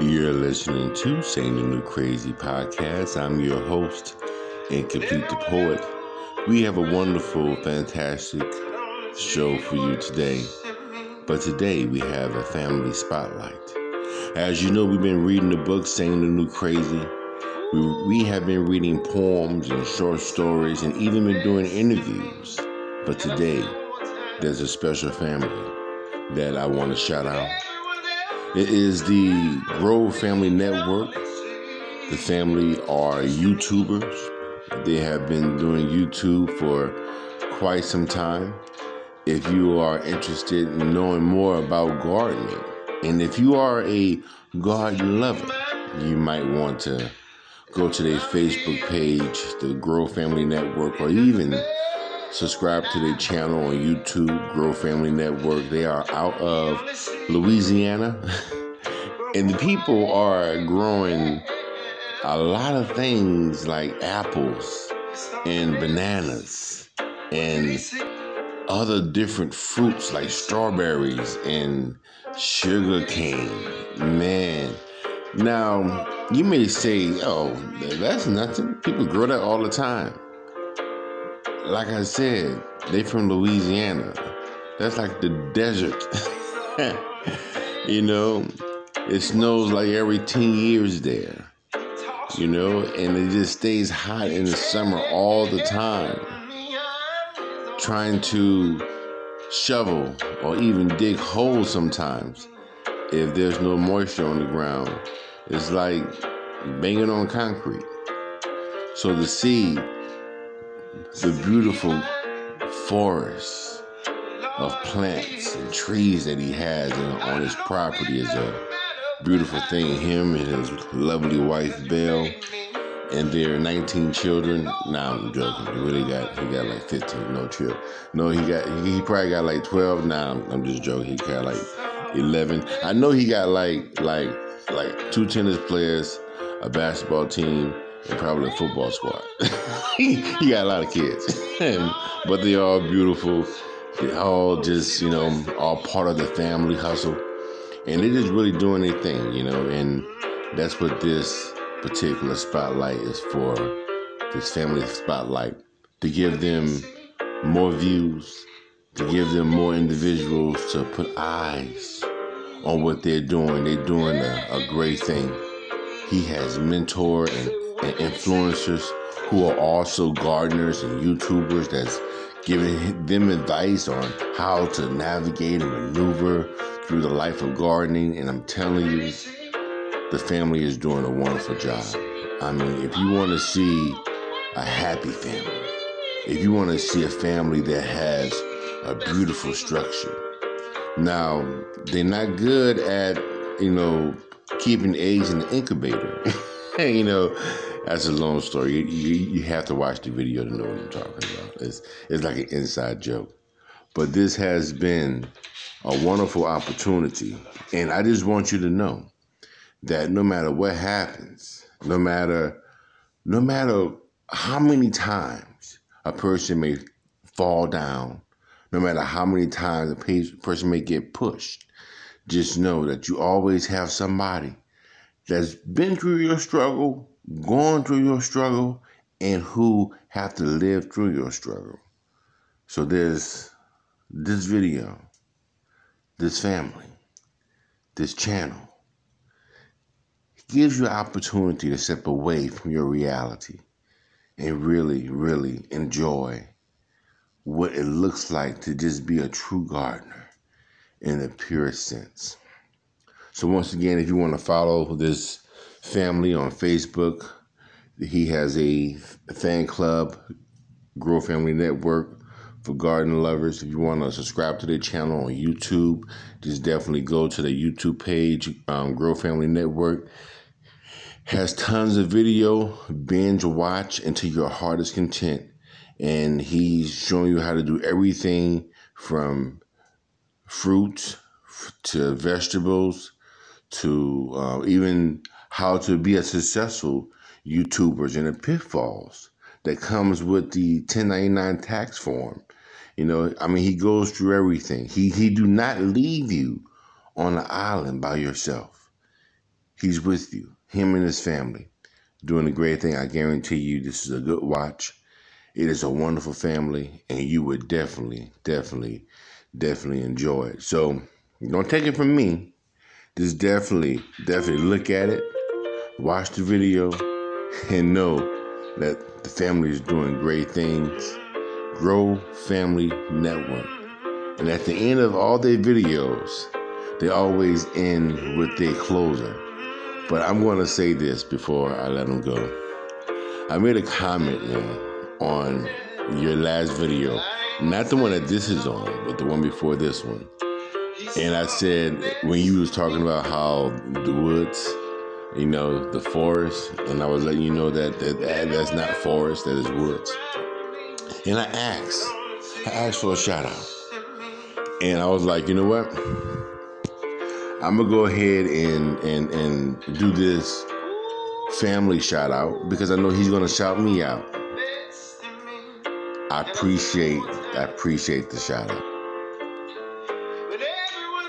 You're listening to Saying the New Crazy podcast. I'm your host, Incomplete the Poet. We have a wonderful, fantastic show for you today. But today we have a family spotlight. As you know, we've been reading the book Saying the New Crazy. We, we have been reading poems and short stories and even been doing interviews. But today, there's a special family that I want to shout out. It is the Grove Family Network. The family are YouTubers. They have been doing YouTube for quite some time. If you are interested in knowing more about gardening, and if you are a garden lover, you might want to go to their Facebook page, the Grove Family Network, or even subscribe to their channel on YouTube, Grow Family Network. They are out of Louisiana, and the people are growing a lot of things like apples and bananas and other different fruits like strawberries and sugar cane. Man, now you may say, "Oh, that's nothing." People grow that all the time like I said, they from Louisiana. That's like the desert. you know, it snows like every 10 years there. You know, and it just stays hot in the summer all the time. Trying to shovel or even dig holes sometimes if there's no moisture on the ground. It's like banging on concrete. So the seed the beautiful forest of plants and trees that he has on his property is a beautiful thing. Him and his lovely wife Belle and their 19 children. Nah, I'm joking. He really got he got like 15. No trip. No, he got he, probably got like 12. Nah, I'm, I'm just joking. He got like 11. I know he got like like like two tennis players, a basketball team and probably a football squad. he, got a lot of kids, but they all beautiful. They all just, you know, all part of the family hustle. And they just really doing their thing, you know, and that's what this particular spotlight is for. This family spotlight to give them more views, to give them more individuals to put eyes on what they're doing. They're doing a, a great thing. He has mentored and and influencers who are also gardeners and YouTubers that's giving them advice on how to navigate and maneuver through the life of gardening. And I'm telling you, the family is doing a wonderful job. I mean, if you want to see a happy family, if you want to see a family that has a beautiful structure, now they're not good at, you know, keeping eggs in the incubator. you know, that's a long story. You, you, you, have to watch the video to know what I'm talking about. It's, it's like an inside joke. But this has been a wonderful opportunity. And I just want you to know that no matter what happens, no matter no matter how many times a person may fall down, no matter how many times a person may get pushed, just know that you always have somebody that's been through your struggle, gone through your struggle, and who have to live through your struggle. So there's this video, this family, this channel gives you an opportunity to step away from your reality and really, really enjoy what it looks like to just be a true gardener in the purest sense. So once again, if you want to follow this family on Facebook, he has a fan club, Grow Family Network for garden lovers. If you want to subscribe to their channel on YouTube, just definitely go to the YouTube page, um, Grove Family Network. Has tons of video, binge watch until your heart is content. And he's showing you how to do everything from fruits to vegetables to uh, even how to be a successful YouTubers and the pitfalls that comes with the 1099 tax form. You know, I mean, he goes through everything. He he do not leave you on an island by yourself. He's with you, him and his family, doing a great thing. I guarantee you this is a good watch. It is a wonderful family, and you would definitely, definitely, definitely enjoy it. So don't take it from me. Just definitely, definitely look at it, watch the video, and know that the family is doing great things. Grow Family Network. And at the end of all their videos, they always end with their closer. But I'm going to say this before I let them go. I made a comment, on your last video, not the one that this is on, but the one before this one. And I said when you was talking about how the woods, you know, the forest, and I was letting you know that, that that's not forest, that is woods. And I asked, I asked for a shout out. And I was like, you know what? I'm gonna go ahead and and and do this family shout out because I know he's gonna shout me out. I appreciate I appreciate the shout out.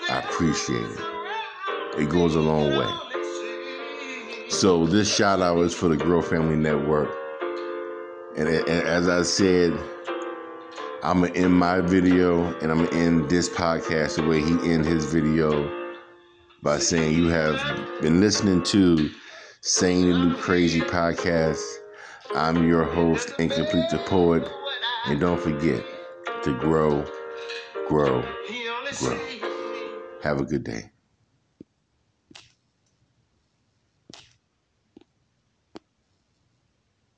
I appreciate it. It goes a long way. So this shout out is for the Grow Family Network. And, and as I said, I'm gonna end my video and I'm gonna end this podcast the way he end his video by saying you have been listening to Saying the New Crazy podcast. I'm your host, Incomplete the Poet. And don't forget to grow, grow, grow. Have a good day.